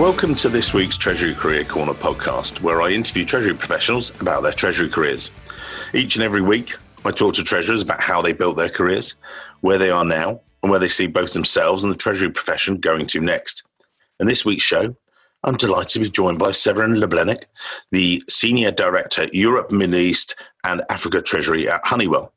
Welcome to this week's Treasury Career Corner podcast, where I interview Treasury professionals about their Treasury careers. Each and every week, I talk to Treasurers about how they built their careers, where they are now, and where they see both themselves and the Treasury profession going to next. In this week's show, I'm delighted to be joined by Severin Le Blévennec, the Senior Director, Europe, Middle East, and Africa Treasury at Honeywell.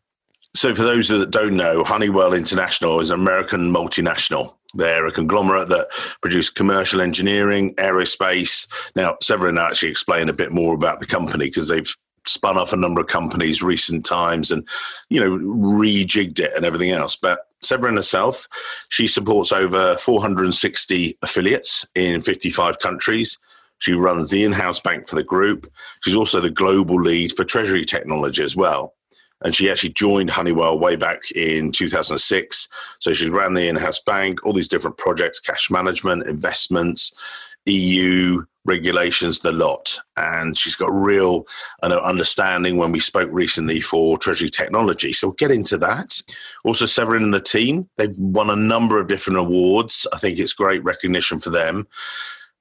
So, for those that don't know, Honeywell International is an American multinational they're a conglomerate that produce commercial engineering, aerospace. Now, Severin actually explained a bit more about the company because they've spun off a number of companies recent times and, you know, rejigged it and everything else. But Severin herself, she supports over 460 affiliates in 55 countries. She runs the in house bank for the group. She's also the global lead for treasury technology as well and she actually joined Honeywell way back in 2006. So she ran the in-house bank, all these different projects, cash management, investments, EU regulations, the lot. And she's got real know, understanding when we spoke recently for Treasury Technology. So we'll get into that. Also, Severin and the team, they've won a number of different awards. I think it's great recognition for them.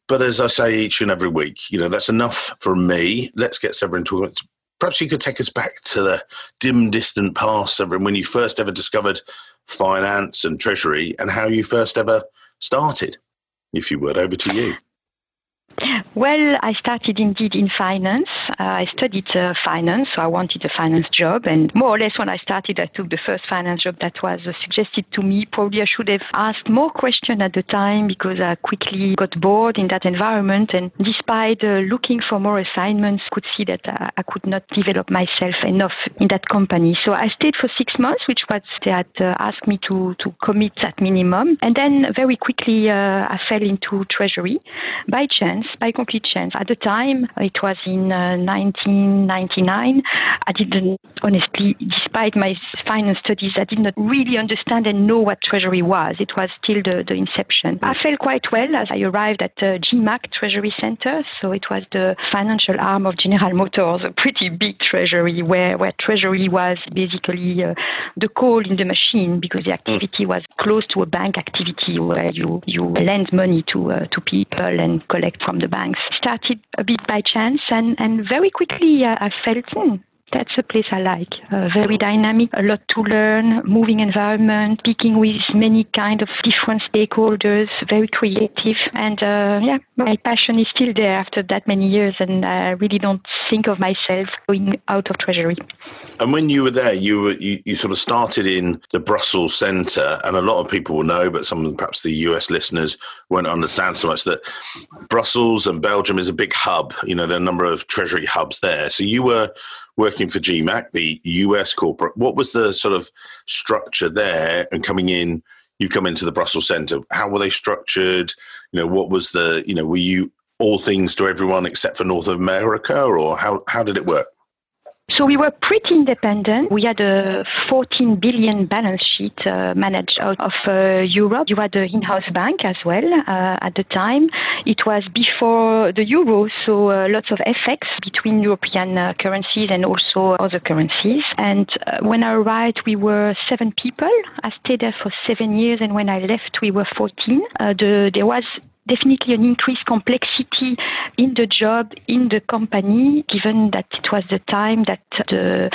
But as I say each and every week, you know, that's enough for me. Let's get Severin talking perhaps you could take us back to the dim, distant past of when you first ever discovered finance and treasury and how you first ever started. If you would, over to you. Well, I started indeed in finance. Uh, I studied uh, finance, so I wanted a finance job. And more or less, when I started, I took the first finance job that was uh, suggested to me. Probably I should have asked more questions at the time because I quickly got bored in that environment. And despite uh, looking for more assignments, could see that uh, I could not develop myself enough in that company. So I stayed for six months, which was they had uh, asked me to to commit at minimum. And then very quickly, I fell into treasury by chance, by complete chance. At the time, it was in uh, 1999. I didn't, honestly, despite my finance studies, I did not really understand and know what Treasury was. It was still the, the inception. I felt quite well as I arrived at the GMAC Treasury Center. So it was the financial arm of General Motors, a pretty big treasury where, where Treasury was basically uh, the call in the machine because the activity was close to a bank activity where you, you lend money to, uh, to people and collect from the banks. Started a bit by chance, and, and very quickly uh, I felt, hmm, that's a place I like. Uh, very dynamic, a lot to learn, moving environment, speaking with many kind of different stakeholders, very creative. And uh, yeah, my passion is still there after that many years, and I really don't think of myself going out of Treasury. And when you were there, you were you, you sort of started in the Brussels centre, and a lot of people will know, but some perhaps the US listeners won't understand so much that Brussels and Belgium is a big hub. You know, there are a number of Treasury hubs there. So you were working for GMAC, the US corporate. What was the sort of structure there and coming in? You come into the Brussels Centre. How were they structured? You know, what was the, you know, were you all things to everyone except for North America or how, how did it work? So we were pretty independent. We had a 14 billion balance sheet uh, managed out of uh, Europe. You had the in-house bank as well uh, at the time. It was before the euro, so uh, lots of FX between European uh, currencies and also other currencies. And uh, when I arrived, we were seven people. I stayed there for seven years, and when I left, we were 14. The, there was definitely an increased complexity in the job, in the company, given that it was the time that the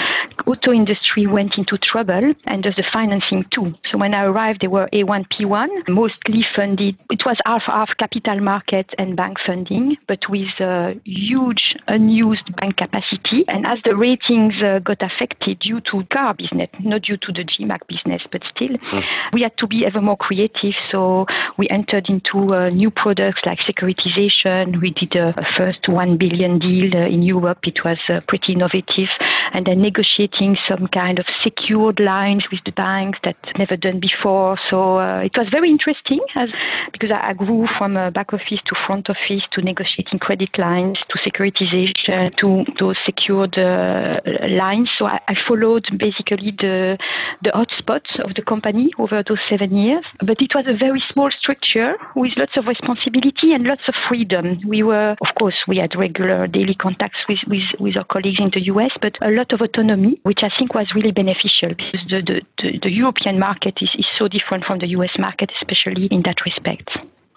auto industry went into trouble and the financing too. So when I arrived, they were A1, P1, mostly funded. It was half half capital market and bank funding, but with a huge unused bank capacity. And as the ratings uh, got affected due to car business, not due to the GMAC business, but still, mm. we had to be ever more creative. So we entered into a new products like securitization. We did a, first 1 billion deal uh, in Europe. It was uh, pretty innovative. And then negotiating some kind of secured lines with the banks that never done before. So uh, it was very interesting as because I, I grew from back office to front office to negotiating credit lines to securitization to those secured uh, lines. So I, I, followed basically the the hotspots of the company over those seven years. But it was a very small structure with lots of responsibility and lots of freedom. We were, of course, we had regular daily contacts with, with, with our colleagues in the US, but a lot of autonomy, which I think was really beneficial because the, the, the, the European market is, is so different from the US market, especially in that respect.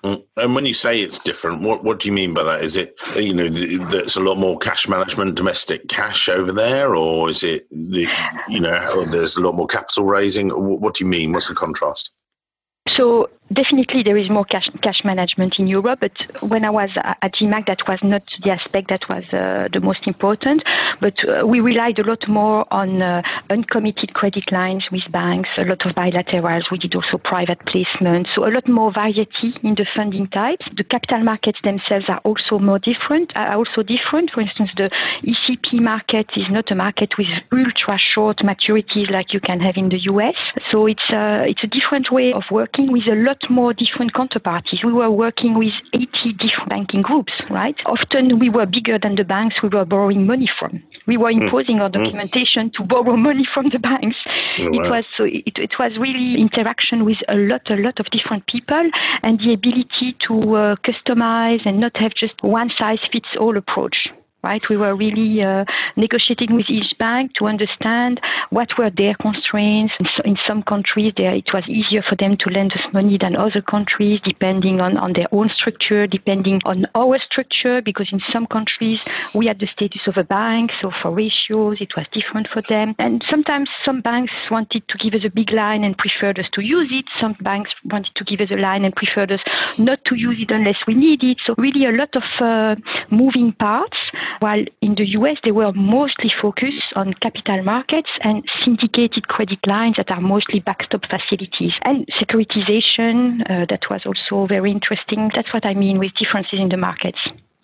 Mm. And when you say it's different, what what do you mean by that? Is it you know there's a lot more cash management, domestic cash over there, or is it the, you know there's a lot more capital raising? What do you mean? What's the contrast? So definitely there is more cash, cash management in Europe, but when I was at GMAC, that was not the aspect that was uh, the most important. But uh, we relied a lot more on uh, uncommitted credit lines with banks, a lot of bilaterals. We did also private placements, so a lot more variety in the funding types. The capital markets themselves are also more different. Are also different. For instance, the ECP market is not a market with ultra short maturities like you can have in the US. So it's a, uh, it's a different way of working with a lot more different counterparties. We were working with 80 different banking groups, right? Often we were bigger than the banks we were borrowing money from. We were hmm. imposing our hmm. documentation to borrow money from the banks. Oh, wow. It was so it, it was really interaction with a lot, a lot of different people, and the ability to uh, customize and not have just one size fits all approach right? We were really uh, negotiating with each bank to understand what were their constraints. In some countries, there, it was easier for them to lend us money than other countries, depending on, on their own structure, depending on our structure, because in some countries, we had the status of a bank, so for ratios, it was different for them. And sometimes some banks wanted to give us a big line and preferred us to use it. Some banks wanted to give us a line and preferred us not to use it unless we need it. So really a lot of uh, moving parts while in the US they were mostly focused on capital markets and syndicated credit lines that are mostly backstop facilities and securitization. Uh, that was also very interesting. That's what I mean with differences in the markets.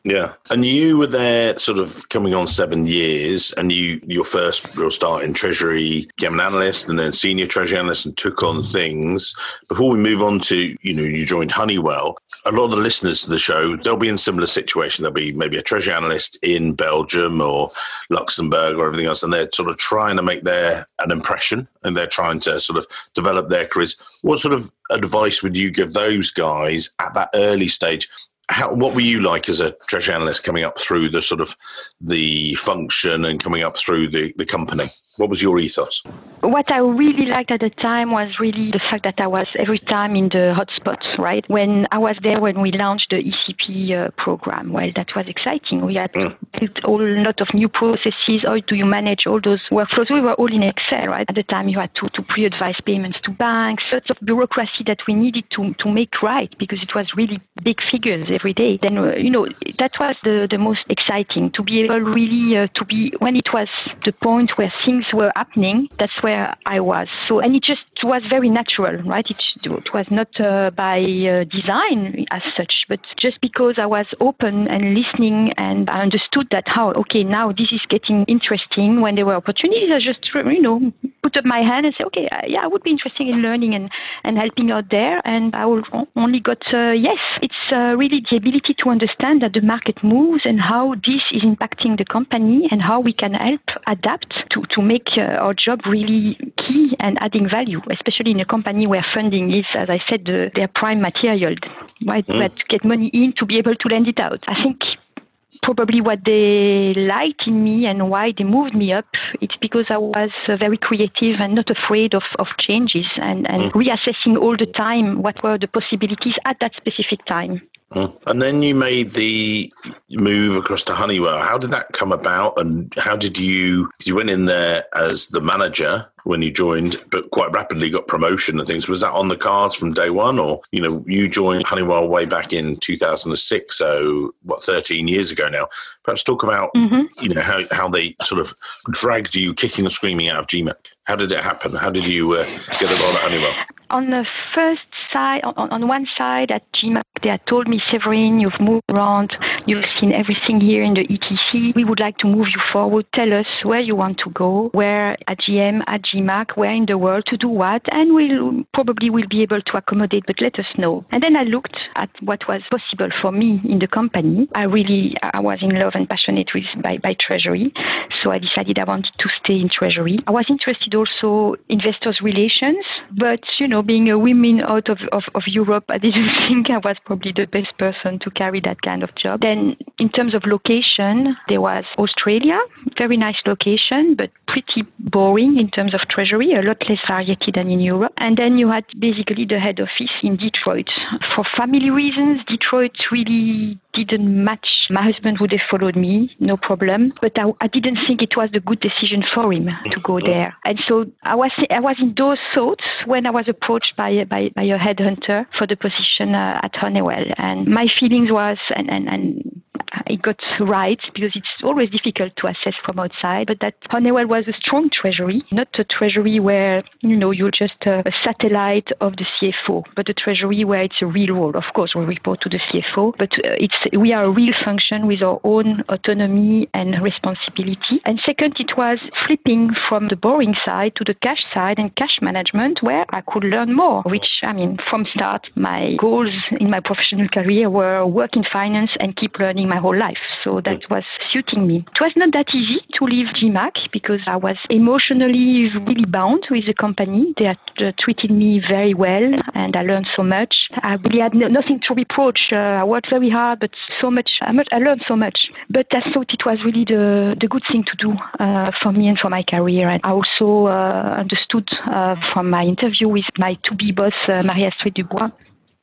Yeah, and you were there sort of coming on seven years, and you your first real start in Treasury, became an analyst, and then senior Treasury analyst, and took on things. Before we move on to you know you joined Honeywell, a lot of the listeners to the show they'll be in similar situation. They'll be maybe a Treasury analyst in Belgium or Luxembourg or everything else, and they're sort of trying to make their an impression, and they're trying to sort of develop their careers. What sort of advice would you give those guys at that early stage? How, what were you like as a treasury analyst coming up through the sort of the function and coming up through the, the company? What was your ethos? What I really liked at the time was really the fact that I was every time in the hotspots, right? When I was there when we launched the ECP uh, program, well, that was exciting. We had mm. built a lot of new processes. How do you manage all those workflows? We were all in Excel, right? At the time, you had to, to pre-advise payments to banks, lots of bureaucracy that we needed to, to make right because it was really big figures every day. Then, uh, you know, that was the, the most exciting to be able really uh, to be, when it was the point where things were happening, that's where I was. So, and it just was very natural, right? It, it was not uh, by uh, design as such, but just because I was open and listening and I understood that how, okay, now this is getting interesting. When there were opportunities, I just, you know, put up my hand and say, okay, uh, yeah, I would be interested in learning and, and helping out there. And I only got uh, yes. It's really the ability to understand that the market moves and how this is impacting the company and how we can help adapt to, to make uh, our job really key and adding value, especially in a company where funding is, as I said, the, their prime material. Right, mm. to get money in to be able to lend it out. I think probably what they liked in me and why they moved me up, it's because I was uh, very creative and not afraid of, of changes and, and mm. reassessing all the time what were the possibilities at that specific time. Mm. And then you made the move across to Honeywell. How did that come about? And how did you, you went in there as the manager when you joined, but quite rapidly got promotion and things. Was that on the cards from day one? Or, you know, you joined Honeywell way back in 2006. So, what, 13 years ago now? Perhaps talk about, mm-hmm. you know, how, how they sort of dragged you kicking and screaming out of GMAC. How did it happen? How did you uh, get the role at Honeywell? On the first side, on, on one side at GMAC, they had told me, Severin, you've moved around, you've seen everything here in the ETC. We would like to move you forward. Tell us where you want to go, where at GM, at GMAC, where in the world to do what, and we'll probably will be able to accommodate, but let us know. And then I looked at what was possible for me in the company. I really, I was in love and passionate with by, by Treasury, so I decided I wanted to stay in Treasury. I was interested also investors relations, but you know, being a woman out of of, of, of Europe, I didn't think I was probably the best person to carry that kind of job. Then, in terms of location, there was Australia, very nice location, but pretty boring in terms of treasury, a lot less variety than in Europe. And then you had basically the head office in Detroit. For family reasons, Detroit really didn't match. My husband would have followed me, no problem. But I, I didn't think it was a good decision for him to go there. And so I was I was in those thoughts when I was approached by by, by a headhunter for the position uh, at Honeywell. And my feelings was and, and, and it got right because it's always difficult to assess from outside. But that Honeywell was a strong treasury, not a treasury where you know you're just a, satellite of the CFO, but a treasury where it's a real role. Of course, we report to the CFO, but uh, it's we are a real function with our own autonomy and responsibility. And second, it was flipping from the boring side to the cash side and cash management, where I could learn more. Which I mean, from start, my goals in my professional career were work in finance and keep learning my whole life. So that was suiting me. It was not that easy to leave GMAC because I was emotionally really bound with the company. They had uh, treated me very well and I learned so much. I really had no, nothing to reproach. Uh, I worked very hard, but so much, I, much, I learned so much. But I thought it was really the, the good thing to do uh, for me and for my career. And I also uh, understood uh, from my interview with my to-be boss, uh, Marie-Astrid Dubois,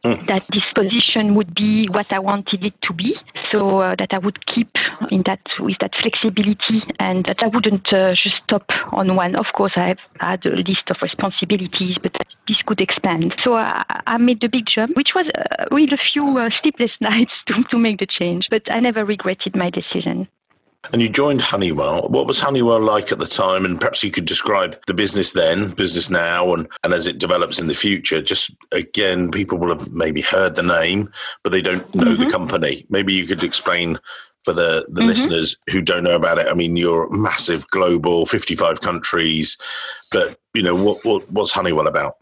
Mm. that this position would be what I wanted it to be. So uh, that I would keep in that with that flexibility, and that I wouldn't uh, just stop on one. Of course, I have had a list of responsibilities, but this could expand. So I, I made the big jump, which was uh, with a few uh, sleepless nights to, to make the change. But I never regretted my decision. And you joined Honeywell. What was Honeywell like at the time? And perhaps you could describe the business then, business now, and, and as it develops in the future. Just again, people will have maybe heard the name, but they don't know mm-hmm. the company. Maybe you could explain for the, the mm-hmm. listeners who don't know about it. I mean, you're massive global, 55 countries, but you know, what, what what's Honeywell about?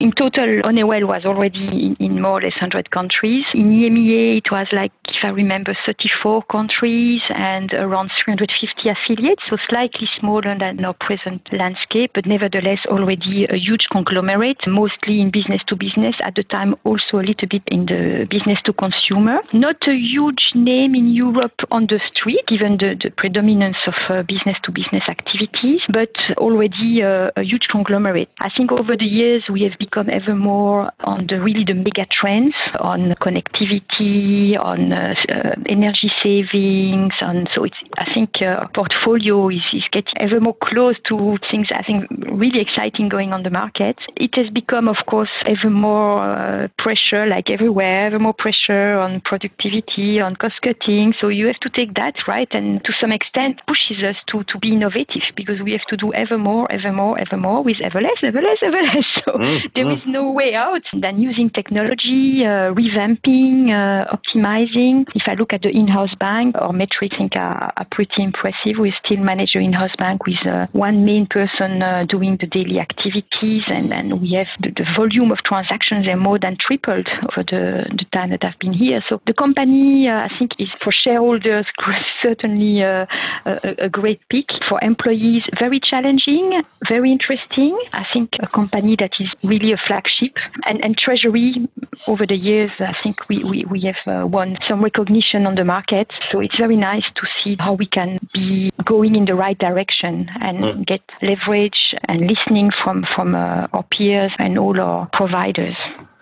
In total, Honeywell was already in, more or less 100 countries. In EMEA, it was like, if I remember, 34 countries and around 350 affiliates, so slightly smaller than our present landscape, but nevertheless already a huge conglomerate, mostly in business to business, at the time also a little bit in the business to consumer. Not a huge name in Europe on the street, given the, the predominance of uh, business to business activities, but already uh, a huge conglomerate. I think over the years we have become ever more on the really the mega trends on connectivity, on uh, uh, energy savings, and so it's I think uh, our portfolio is, is getting ever more close to things I think really exciting going on the market. It has become, of course, ever more uh, pressure, like everywhere, ever more pressure on productivity, on cost cutting. So you have to take that right, and to some extent pushes us to to be innovative because we have to do ever more, ever more, ever more with ever less, ever less, ever less. So mm there is no way out than using technology, uh, revamping, uh, optimizing. If I look at the in-house bank, our metrics think are, are pretty impressive. We still manage an in-house bank with uh, one main person uh, doing the daily activities, and, and we have the, the volume of transactions are more than tripled over the, the time that I've been here. So the company, uh, I think, is for shareholders certainly uh, a, a great pick. For employees, very challenging, very interesting. I think a company that is really really a flagship. And, and Treasury, over the years, I think we, we, we have uh, won some recognition on the market. So it's very nice to see how we can be going in the right direction and mm. get leverage and listening from, from uh, our peers and all our providers.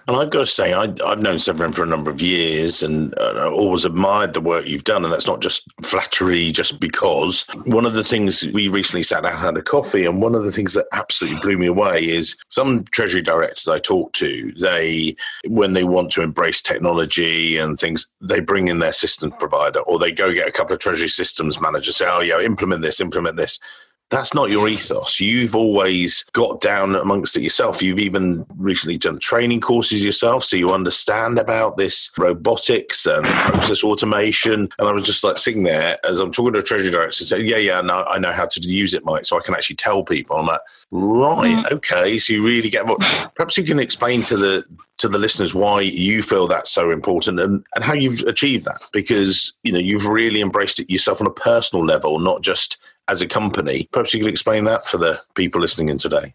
And I've got to say, I, have known Severin for a number of years and uh, always admired the work you've done. And that's not just flattery, just because. One of the things we recently sat down and had a coffee, and one of the things that absolutely blew me away is some Treasury directors I talk to, they, when they want to embrace technology and things, they bring in their system provider or they go get a couple of Treasury systems managers, say, oh, yeah, implement this, implement this that's not your ethos. You've always got down amongst it yourself. You've even recently done training courses yourself, so you understand about this robotics and process automation. And I was just like sitting there as I'm talking to a treasury director, saying, "Yeah, yeah, no, I know how to use it, Mike, so I can actually tell people." I'm like, "Right, mm. okay." So you really get. What? Perhaps you can explain to the to the listeners why you feel that's so important and, and how you've achieved that because you know you've really embraced it yourself on a personal level not just as a company. Perhaps you could explain that for the people listening in today.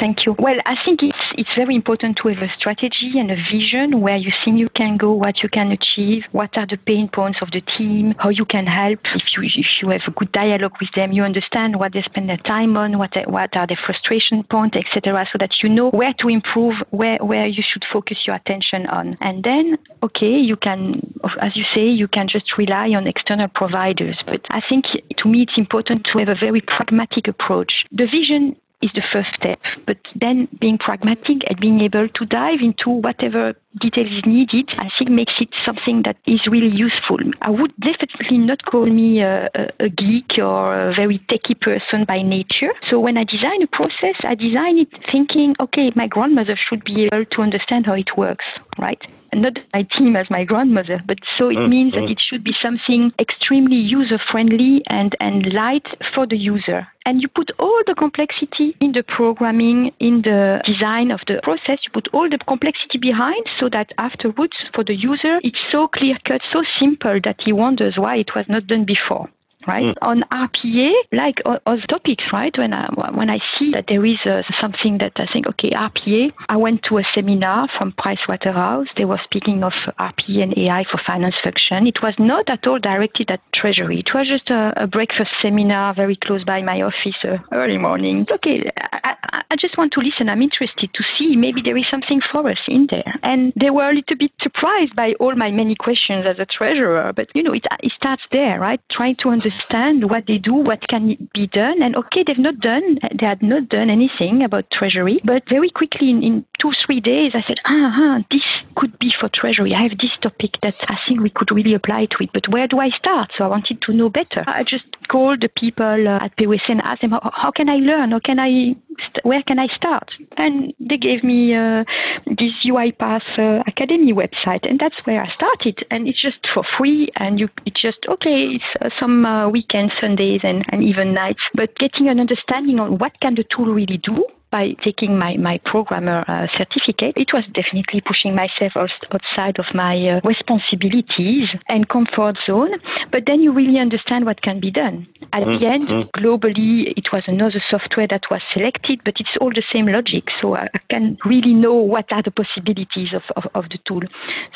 Thank you. Well, I think it's it's very important to have a strategy and a vision where you think you can go, what you can achieve, what are the pain points of the team, how you can help. If you if you have a good dialogue with them, you understand what they spend their time on, what what are the frustration points, etc. So that you know where to improve, where where you should focus your attention on, and then okay, you can, as you say, you can just rely on external providers. But I think to me it's important to have a very pragmatic approach. The vision is the first step. But then being pragmatic and being able to dive into whatever details is needed, I think makes it something that is really useful. I would definitely not call me a, a, geek or a very techie person by nature. So when I design a process, I design it thinking, okay, my grandmother should be able to understand how it works, right? Not my team as my grandmother, but so it mm, means mm. that it should be something extremely user friendly and, and light for the user. And you put all the complexity in the programming, in the design of the process, you put all the complexity behind so that afterwards for the user, it's so clear cut, so simple that he wonders why it was not done before right? Mm. On RPA, like other topics, right? When I when I see that there is uh, something that I think, okay, RPA. I went to a seminar from Pricewaterhouse. They were speaking of RPA and AI for finance function. It was not at all directed at Treasury. It was just a, a breakfast seminar very close by my office, uh, early morning. Okay, I, I, I just want to listen. I'm interested to see maybe there is something for us in there. And they were a little bit surprised by all my many questions as a treasurer. But you know, it, it starts there, right? Trying to understand understand what they do, what can be done. And okay, they've not done, they had not done anything about Treasury, but very quickly in, in two, three days, I said, ah, this could be for Treasury. I have this topic that I think we could really apply to it, but where do I start? So I wanted to know better. I just called the people uh, at PwC and asked them, how, how can I learn? How can I where can I start? And they gave me uh, this UiPath uh, Academy website, and that's where I started. And it's just for free, and you it's just okay. It's uh, some uh, weekends, Sundays, and, and even nights. But getting an understanding on what can the tool really do by taking my, my programmer uh, certificate, it was definitely pushing myself outside of my uh, responsibilities and comfort zone. But then you really understand what can be done. At mm, the end, globally, it was another software that was selected, but it's all the same logic. So I can really know what are the possibilities of, of, of the tool.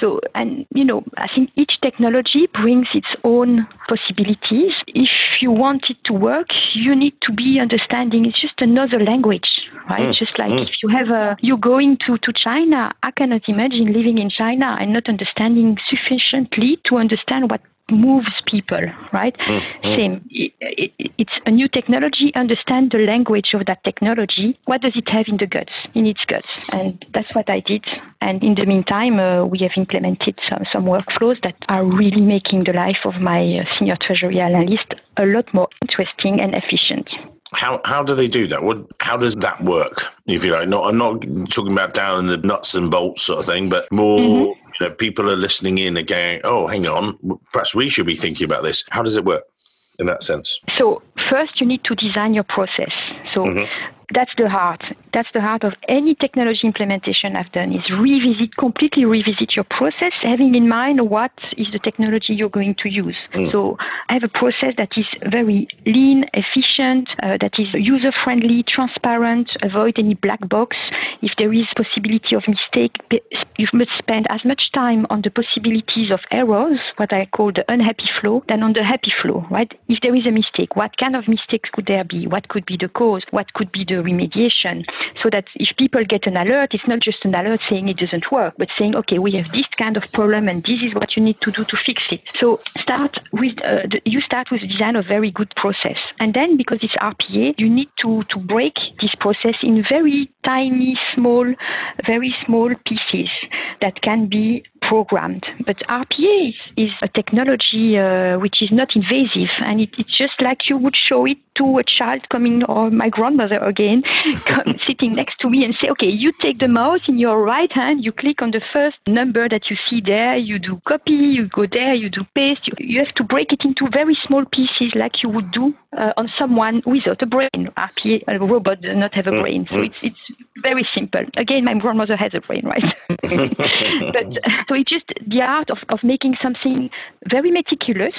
So, and you know, I think each technology brings its own possibilities. If you want it to work, you need to be understanding it's just another language right? Mm. Just like mm. if you have a, you're going to, to China, I cannot imagine living in China and not understanding sufficiently to understand what moves people, right? Mm, mm. Same. It, it, it's a new technology. Understand the language of that technology. What does it have in the guts, in its guts? And that's what I did. And in the meantime, uh, we have implemented some, some workflows that are really making the life of my uh, senior treasury analyst a lot more interesting and efficient. How how do they do that? What how does that work? If you like, not I'm not talking about down in the nuts and bolts sort of thing, but more mm-hmm. you know, people are listening in and going, oh, hang on, perhaps we should be thinking about this. How does it work in that sense? So first, you need to design your process. So mm-hmm that's the heart. That's the heart of any technology implementation I've done is revisit, completely revisit your process, having in mind what is the technology you're going to use. Mm. So I have a process that is very lean, efficient, uh, that is user friendly, transparent, avoid any black box. If there is possibility of mistake, you must spend as much time on the possibilities of errors, what I call the unhappy flow, than on the happy flow, right? If there is a mistake, what kind of mistakes could there be? What could be the cause? What could be the remediation so that if people get an alert, it's not just an alert saying it doesn't work, but saying, okay, we have this kind of problem and this is what you need to do to fix it. So start with, uh, the, you start with design of very good process. And then because it's RPA, you need to, to break this process in very tiny, small, very small pieces that can be programmed. But RPA is, is a technology uh, which is not invasive, and it, it's just like you would show it to a child coming, or my grandmother again, sitting next to me and say, okay, you take the mouse in your right hand, you click on the first number that you see there, you do copy, you go there, you do paste. You, you have to break it into very small pieces like you would do uh, on someone without a brain. RPA, a robot does not have a brain. So it's, it's very simple. Again, my grandmother has a brain, right? but so it's just the art of, of making something very meticulous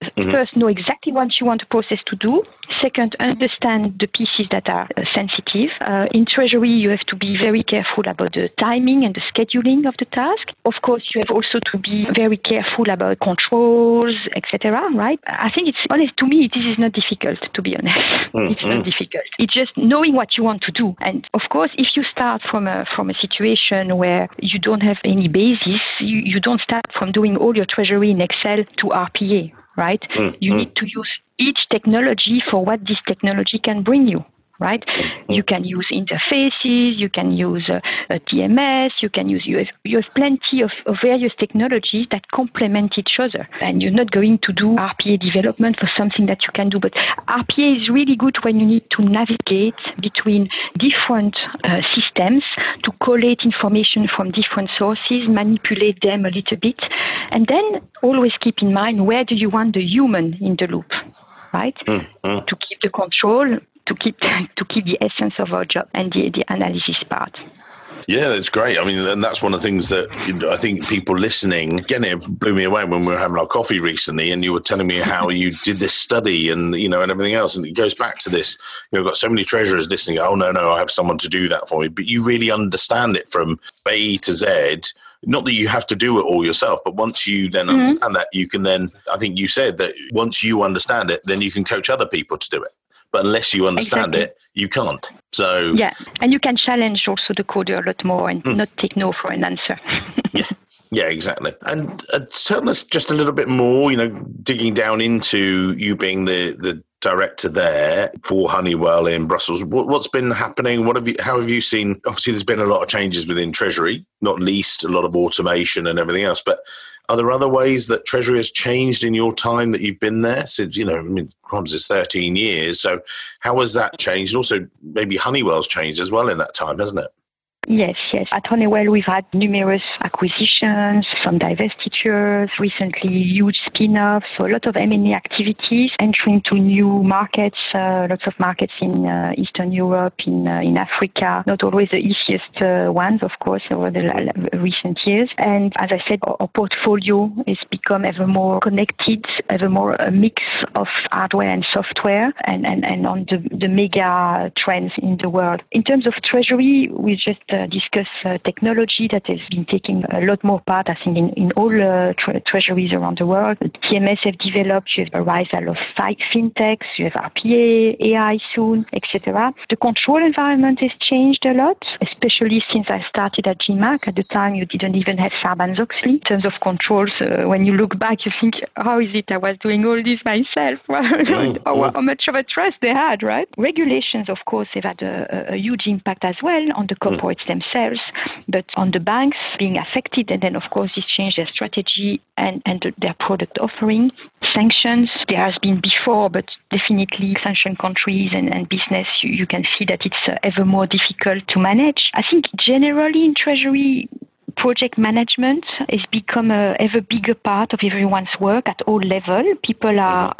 Mm-hmm. First, know exactly what you want the process to do. Second, understand the pieces that are uh, sensitive. Uh, in Treasury, you have to be very careful about the timing and the scheduling of the task. Of course, you have also to be very careful about controls, etc. Right? I think it's honest to me. This is not difficult, to be honest. Mm-hmm. It's not difficult. It's just knowing what you want to do. And of course, if you start from a from a situation where you don't have any basis, you, you don't start from doing all your treasury in Excel to RPA, right? Mm, you mm. need to use each technology for what this technology can bring you right? Mm-hmm. You can use interfaces, you can use uh, a TMS, you can use, you have, you have plenty of, of, various technologies that complement each other. And you're not going to do RPA development for something that you can do. But RPA is really good when you need to navigate between different uh, systems to collate information from different sources, manipulate them a little bit, and then always keep in mind where do you want the human in the loop right? Mm-hmm. To keep the control, to keep to keep the essence of our job and the, the analysis part. Yeah, that's great. I mean, and that's one of the things that you know, I think people listening, again, it blew me away when we were having our coffee recently, and you were telling me how you did this study and you know and everything else, and it goes back to this. You know, got so many treasurers listening. Oh no, no, I have someone to do that for me, but you really understand it from A to Z. Not that you have to do it all yourself, but once you then mm-hmm. understand that, you can then. I think you said that once you understand it, then you can coach other people to do it but unless you understand exactly. it, you can't. So yeah, and you can challenge also the coder a lot more and mm. not take no for an answer. yeah, yeah, exactly. And uh, tell us just a little bit more. You know, digging down into you being the the director there for Honeywell in Brussels. What, has been happening? What have you? How have you seen? Obviously, there's been a lot of changes within Treasury, not least a lot of automation and everything else. But are there other ways that Treasury has changed in your time that you've been there? Since you know, I mean, Crumbs is 13 years. So, how has that changed? And also, maybe Honeywell's changed as well in that time, hasn't it? Yes, yes. At Honeywell, we've had numerous acquisitions, some divestitures, recently huge spin-offs, so a lot of M&A activities, entering to new markets, uh, lots of markets in uh, Eastern Europe, in uh, in Africa. Not always the easiest uh, ones, of course, over the recent years. And as I said, our, portfolio has become ever more connected, ever more a mix of hardware and software, and, and, and on the, the mega trends in the world. In terms of treasury, we just uh, discuss uh, technology that has been taking a lot more part, I think, in, in all uh, tre- treasuries around the world. TMS have developed, you have a rise of fintechs, you have RPA, AI soon, etc. The control environment has changed a lot, especially since I started at GMAC. At the time, you didn't even have Sarbanes-Oxley. In terms of controls, uh, when you look back, you think, how is it I was doing all this myself? how, how much of a trust they had, right? Regulations, of course, have had a, a huge impact as well on the corporate themselves, but on the banks being affected. And then, of course, this changed their strategy and, and their product offering. Sanctions, there has been before, but definitely sanctioned countries and, and business, you, you, can see that it's uh, ever more difficult to manage. I think generally in Treasury, project management has become a ever bigger part of everyone's work at all level. People are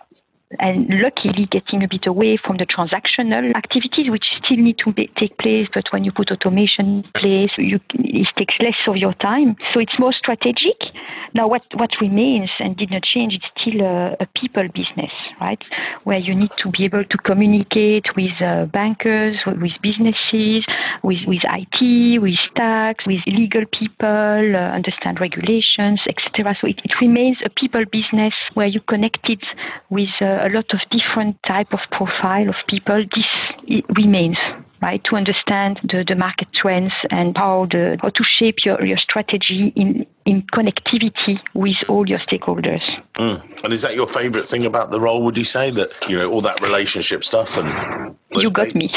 and luckily getting a bit away from the transactional activities which still need to be, take place. But when you put automation in place you, it takes less of your time. So it's more strategic. Now what, what remains and did not change it's still a, a people business right? Where you need to be able to communicate with uh, bankers with businesses with, with IT with tax with legal people uh, understand regulations etc so it, it, remains a people business where you connected with uh, a lot of different type of profile of people. This remains right to understand the, the market trends and how the how to shape your, your strategy in in connectivity with all your stakeholders. Mm. And is that your favorite thing about the role? Would you say that you know all that relationship stuff and you got me.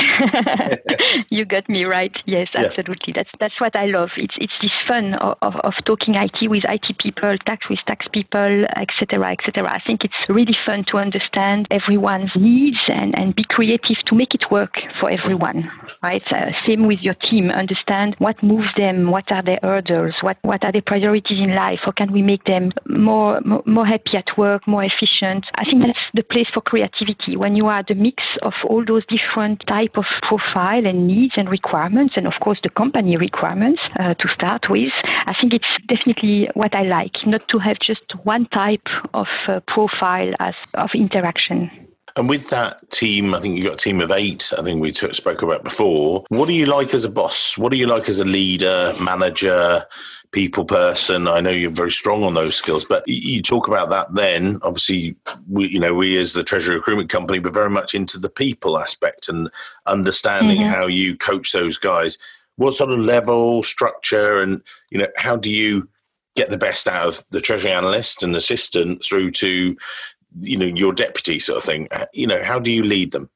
you got me right. Yes, yeah. absolutely. That's that's what I love. It's it's this fun of, of, of, talking IT with IT people, tax with tax people, etc., etc. I think it's really fun to understand everyone's needs and, and be creative to make it work for everyone. Right. Uh, same with your team. Understand what moves them. What are their hurdles? What what are their priorities in life? How can we make them more more, more happy at work, more efficient? I think that's the place for creativity when you are the mix of all those different type of profile and needs needs and requirements, and of course the company requirements uh, to start with. I think it's definitely what I like, not to have just one type of uh, profile as of interaction. And with that team, I think you've got a team of eight, I think we spoke about before. What do you like as a boss? What do you like as a leader, manager, people person? I know you're very strong on those skills, but you talk about that then. Obviously, we, you know, we as the Treasury Recruitment Company, we're very much into the people aspect and understanding mm-hmm. how you coach those guys. What sort of level, structure, and, you know, how do you get the best out of the treasury analyst and assistant through to you know your deputy sort of thing you know how do you lead them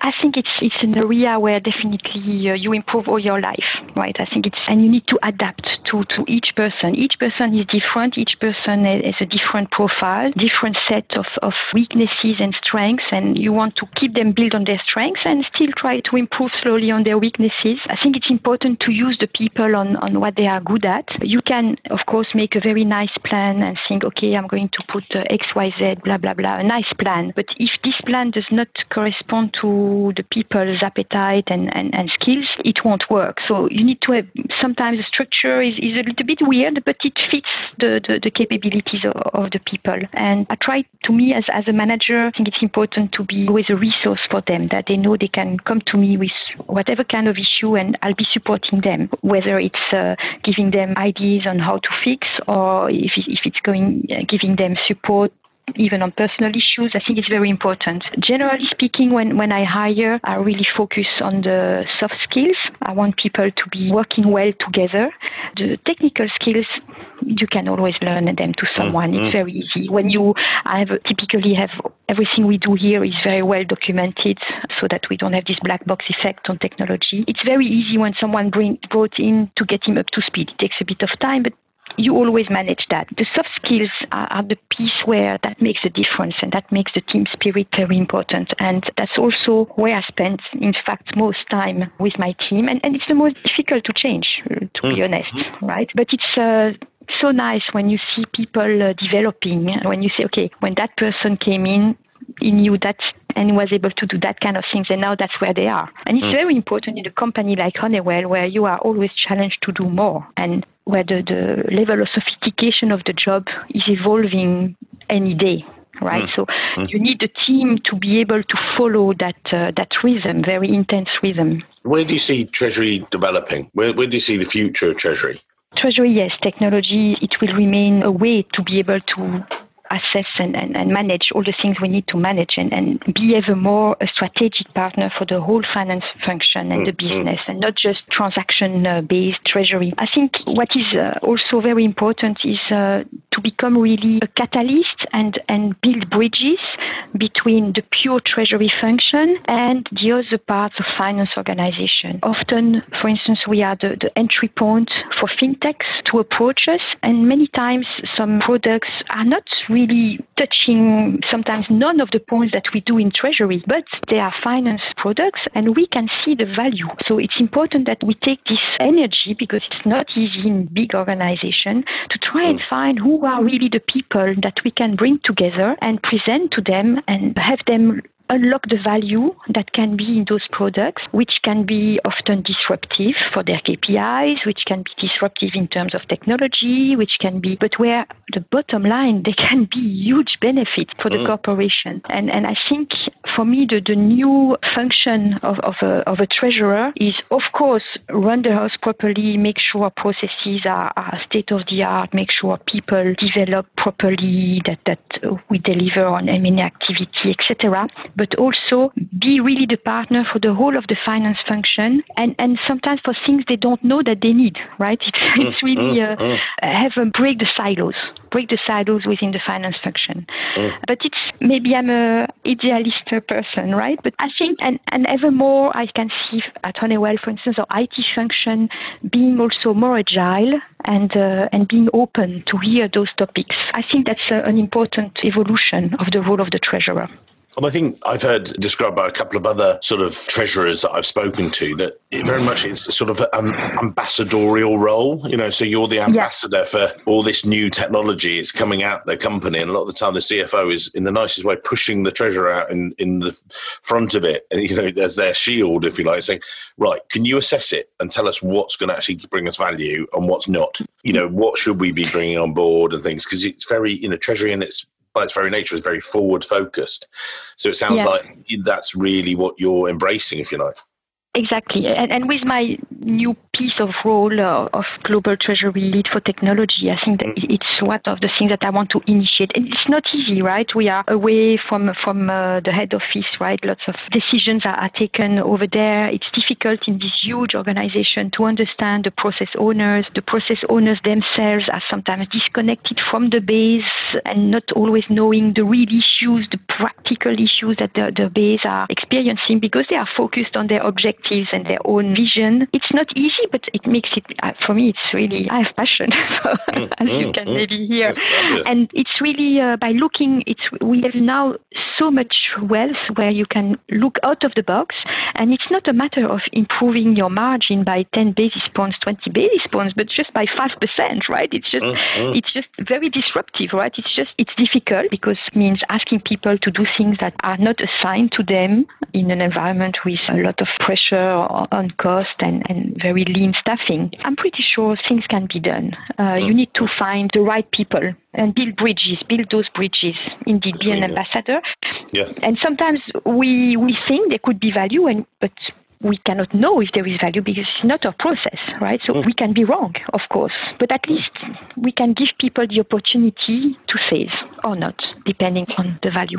I think it's it's an area where definitely uh, you improve all your life, right? I think it's and you need to adapt to to each person. Each person is different. Each person has a different profile, different set of of weaknesses and strengths, and you want to keep them build on their strengths and still try to improve slowly on their weaknesses. I think it's important to use the people on on what they are good at. You can of course make a very nice plan and think, okay, I'm going to put uh, X, Y, Z, blah blah blah, a nice plan. But if this plan does not correspond to the people's appetite and, and, and skills, it won't work. So you need to have sometimes the structure is, is a little bit weird, but it fits the, the, the capabilities of, of, the people. And I try to me as, as a manager, I think it's important to be always a resource for them that they know they can come to me with whatever kind of issue and I'll be supporting them, whether it's uh, giving them ideas on how to fix or if, if it's going, uh, giving them support even on personal issues. I think it's very important. Generally speaking, when, when I hire, I really focus on the soft skills. I want people to be working well together. The technical skills, you can always learn them to someone. Mm-hmm. It's very easy. When you I have typically have everything we do here is very well documented so that we don't have this black box effect on technology. It's very easy when someone bring, brought in to get him up to speed. It takes a bit of time, but you always manage that. The soft skills are, are, the piece where that makes a difference and that makes the team spirit very important. And that's also where I spend, in fact, most time with my team. And, and it's the most difficult to change, to mm. be honest, right? But it's uh, so nice when you see people uh, developing, when you say, okay, when that person came in, he knew that and was able to do that kind of things and now that's where they are and it's mm. very important in a company like honeywell where you are always challenged to do more and where the, the level of sophistication of the job is evolving any day right? Mm. So mm. you need the team to be able to follow that uh, that rhythm, very intense rhythm. Where do you see Treasury developing? Where, where do you see the future of Treasury? Treasury, yes, technology, it will remain a way to be able to assess and, and, and, manage all the things we need to manage and, and be ever more a strategic partner for the whole finance function and the mm-hmm. business and not just transaction uh, based treasury. I think what is uh, also very important is uh, to become really a catalyst and, and build bridges between the pure treasury function and the other parts of finance organization. Often, for instance, we are the, the entry point for fintechs to approach us and many times some products are not really really touching sometimes none of the points that we do in treasury, but they are finance products and we can see the value. So it's important that we take this energy because it's not easy in big organization to try and find who are really the people that we can bring together and present to them and have them unlock the value that can be in those products, which can be often disruptive for their KPIs, which can be disruptive in terms of technology, which can be, but where the bottom line, they can be huge benefits for the mm. corporation. And, and I think for me, the, the new function of, of, a, of a treasurer is, of course, run the house properly, make sure processes are, are state of the art, make sure people develop properly, that, that we deliver on M&A activity, etc but also be really the partner for the whole of the finance function and, and sometimes for things they don't know that they need, right? It's, it's really uh, have a break the silos, break the silos within the finance function. But it's maybe I'm a idealist person, right? But I think, and, and ever more I can see at Honeywell, for instance, our IT function being also more agile and uh, and being open to hear those topics. I think that's uh, an important evolution of the role of the treasurer. And I think I've heard described by a couple of other sort of treasurers that I've spoken to that it very much is sort of an ambassadorial role. You know, so you're the ambassador for all this new technology. It's coming out the company, and a lot of the time the CFO is, in the nicest way, pushing the treasurer out in in the front of it, and you know, there's their shield, if you like, saying, "Right, can you assess it and tell us what's going to actually bring us value and what's not? You know, what should we be bringing on board and things? Because it's very, you know, treasury and its by its very nature is very forward focused. So it sounds yeah. like that's really what you're embracing, if you like. Exactly. And, and with my new piece of role uh, of global treasury lead for technology, I think that mm. it's one of the things that I want to initiate. And it's not easy, right? We are away from from uh, the head office, right? Lots of decisions are, are taken over there. It's difficult in this huge organization to understand the process owners. The process owners themselves are sometimes disconnected from the base and not always knowing the real issues, the practical issues that the, the base are experiencing because they are focused on their objectives and their own vision. It's not easy, but it makes it, uh, for me, it's really, I have passion, mm, as mm, you can mm. maybe hear. And it's really uh, by looking, it's we have now so much wealth where you can look out of the box, and it's not a matter of improving your margin by 10 basis points, 20 basis points, but just by 5%, right? It's just, mm, mm. it's just very disruptive, right? It's just, it's difficult because it means asking people to do things that are not assigned to them in an environment with a lot of pressure on cost and, and very lean staffing, I'm pretty sure things can be done. Uh, you need to find the right people and build bridges, build those bridges. Indeed, be an ambassador. Yeah. And sometimes we we think there could be value, and but we cannot know if there is value because it's not a process, right? So mm. we can be wrong, of course, but at least we can give people the opportunity to save or not, depending on the value.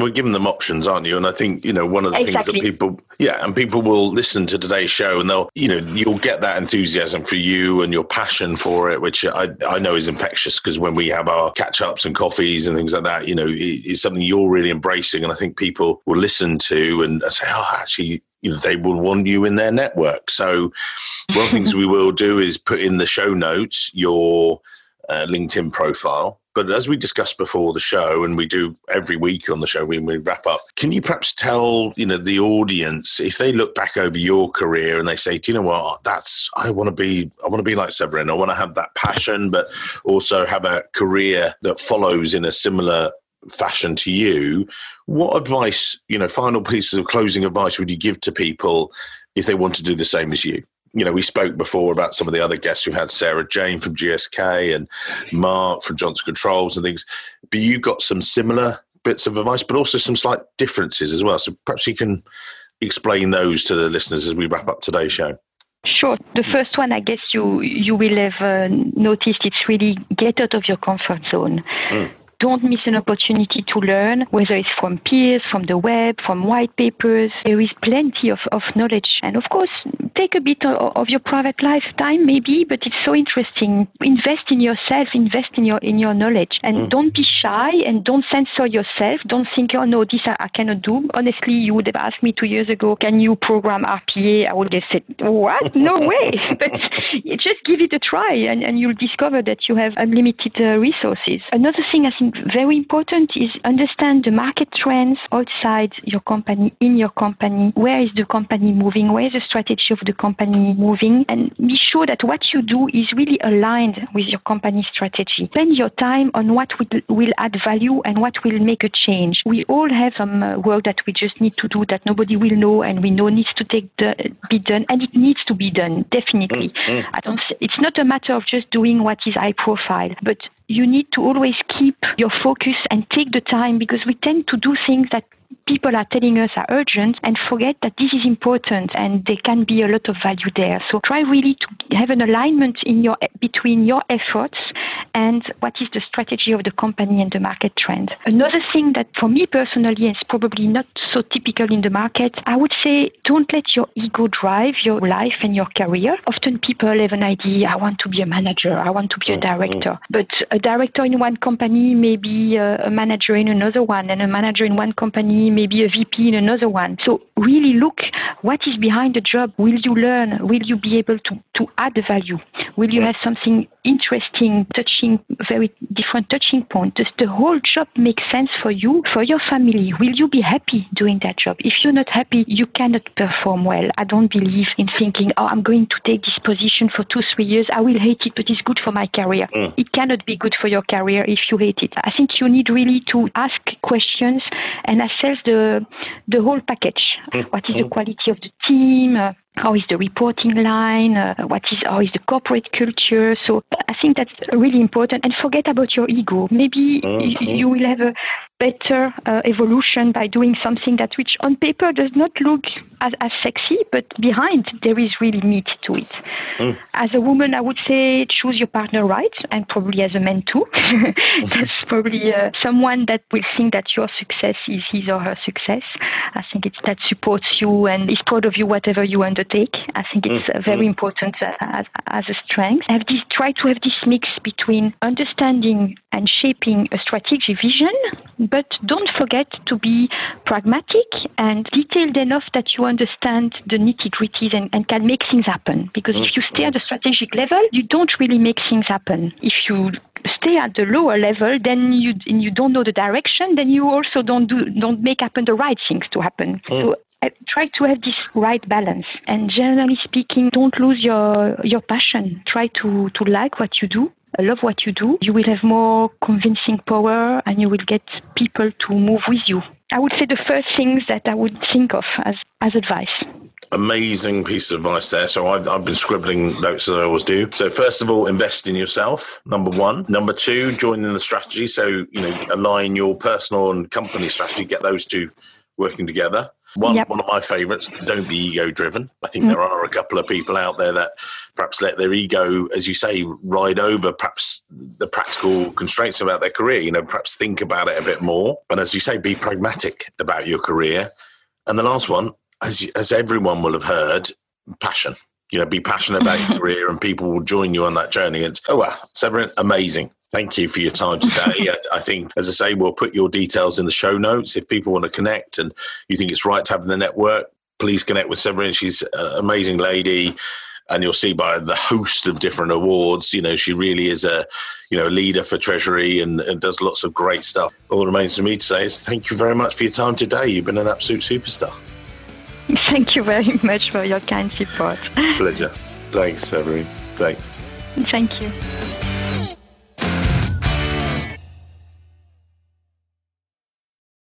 We're giving them options, aren't you? And I think, you know, one of the exactly. things that people, yeah, and people will listen to today's show and they'll, you know, you'll get that enthusiasm for you and your passion for it, which I, I know is infectious because when we have our catch ups and coffees and things like that, you know, it's something you're really embracing. And I think people will listen to and say, oh, actually, you know, they will want you in their network. So one of the things we will do is put in the show notes your uh, LinkedIn profile but as we discussed before the show, and we do every week on the show when we wrap up, can you perhaps tell you know the audience if they look back over your career and they say, "Do you know what? That's I want to be. I want to be like Séverine. I want to have that passion, but also have a career that follows in a similar fashion to you." What advice, you know, final pieces of closing advice would you give to people if they want to do the same as you? You know, we spoke before about some of the other guests we've had, Sarah Jane from GSK and Mark from Johnson Controls and things. But you got some similar bits of advice, but also some slight differences as well. So perhaps you can explain those to the listeners as we wrap up today's show. Sure. The first one, I guess you you will have uh, noticed, it's really get out of your comfort zone. Mm don't miss an opportunity to learn, whether it's from peers, from the web, from white papers. There is plenty of, of knowledge. And of course, take a bit of, of your private lifetime, maybe, but it's so interesting. Invest in yourself, invest in your in your knowledge. And mm. don't be shy and don't censor yourself. Don't think, oh no, this I, I, cannot do. Honestly, you would have asked me two years ago, can you program RPA? I would have said, what? No way. but just give it a try and, and you'll discover that you have unlimited uh, resources. Another thing I think very important is understand the market trends outside your company, in your company. Where is the company moving? Where is the strategy of the company moving? And be sure that what you do is really aligned with your company strategy. Spend your time on what will, will add value and what will make a change. We all have some uh, work that we just need to do that nobody will know and we know needs to take the, be done and it needs to be done definitely. Mm-hmm. I don't. It's not a matter of just doing what is high profile, but you need to always keep your focus and take the time because we tend to do things that people are telling us are urgent and forget that this is important and there can be a lot of value there. So try really to have an alignment in your between your efforts and what is the strategy of the company and the market trend. Another thing that for me personally is probably not so typical in the market, I would say don't let your ego drive your life and your career. Often people have an idea, I want to be a manager, I want to be a mm-hmm. director. But a director in one company may be a manager in another one and a manager in one company maybe a VP in another one. So really look what is behind the job. Will you learn? Will you be able to, to add value? Will you have something interesting, touching, very different touching point. Does the whole job make sense for you, for your family? Will you be happy doing that job? If you're not happy, you cannot perform well. I don't believe in thinking, oh, I'm going to take this position for two, three years. I will hate it, but it's good for my career. Mm. It cannot be good for your career if you hate it. I think you need really to ask questions and assess the the whole package. Mm. What is the mm. quality of the team? How is the reporting line? Uh, what is how is the corporate culture? So I think that's really important. And forget about your ego. Maybe mm-hmm. you will have a better uh, evolution by doing something that which on paper does not look as, as sexy, but behind there is really meat to it. Mm. As a woman, I would say choose your partner right, and probably as a man too. That's probably uh, someone that will think that your success is his or her success. I think it's that supports you and is proud of you whatever you undertake. I think it's mm. very mm. important uh, as, as a strength. Have this, try to have this mix between understanding and shaping a strategic vision but don't forget to be pragmatic and detailed enough that you understand the nitty gritties and, and, can make things happen. Because if you stay at the strategic level, you don't really make things happen. If you stay at the lower level, then you you don't know the direction, then you also don't do don't make happen the right things to happen. Mm. So uh, try to have this right balance and generally speaking don't lose your your passion try to to like what you do love what you do, you will have more convincing power and you will get people to move with you. I would say the first things that I would think of as, as advice. Amazing piece of advice there. So I've, I've been scribbling notes as I always do. So first of all, invest in yourself. Number one. Number two, join in the strategy. So you know, align your personal and company strategy. Get those two working together. One, yep. one of my favourites, don't be ego driven. I think mm. there are a couple of people out there that perhaps let their ego, as you say, ride over perhaps the practical constraints about their career. You know, perhaps think about it a bit more. And as you say, be pragmatic about your career. And the last one, as, as everyone will have heard, passion. You know, be passionate about your career and people will join you on that journey. It's, oh, wow, Séverine, amazing. Thank you for your time today. I think, as I say, we'll put your details in the show notes. If people want to connect and you think it's right to have in the network, please connect with Séverine. She's an amazing lady. And you'll see by the host of different awards, you know, she really is a, you know, leader for Treasury and, and does lots of great stuff. All that remains for me to say is thank you very much for your time today. You've been an absolute superstar. Thank you very much for your kind support. Pleasure. Thanks, Séverine. Thanks. Thank you.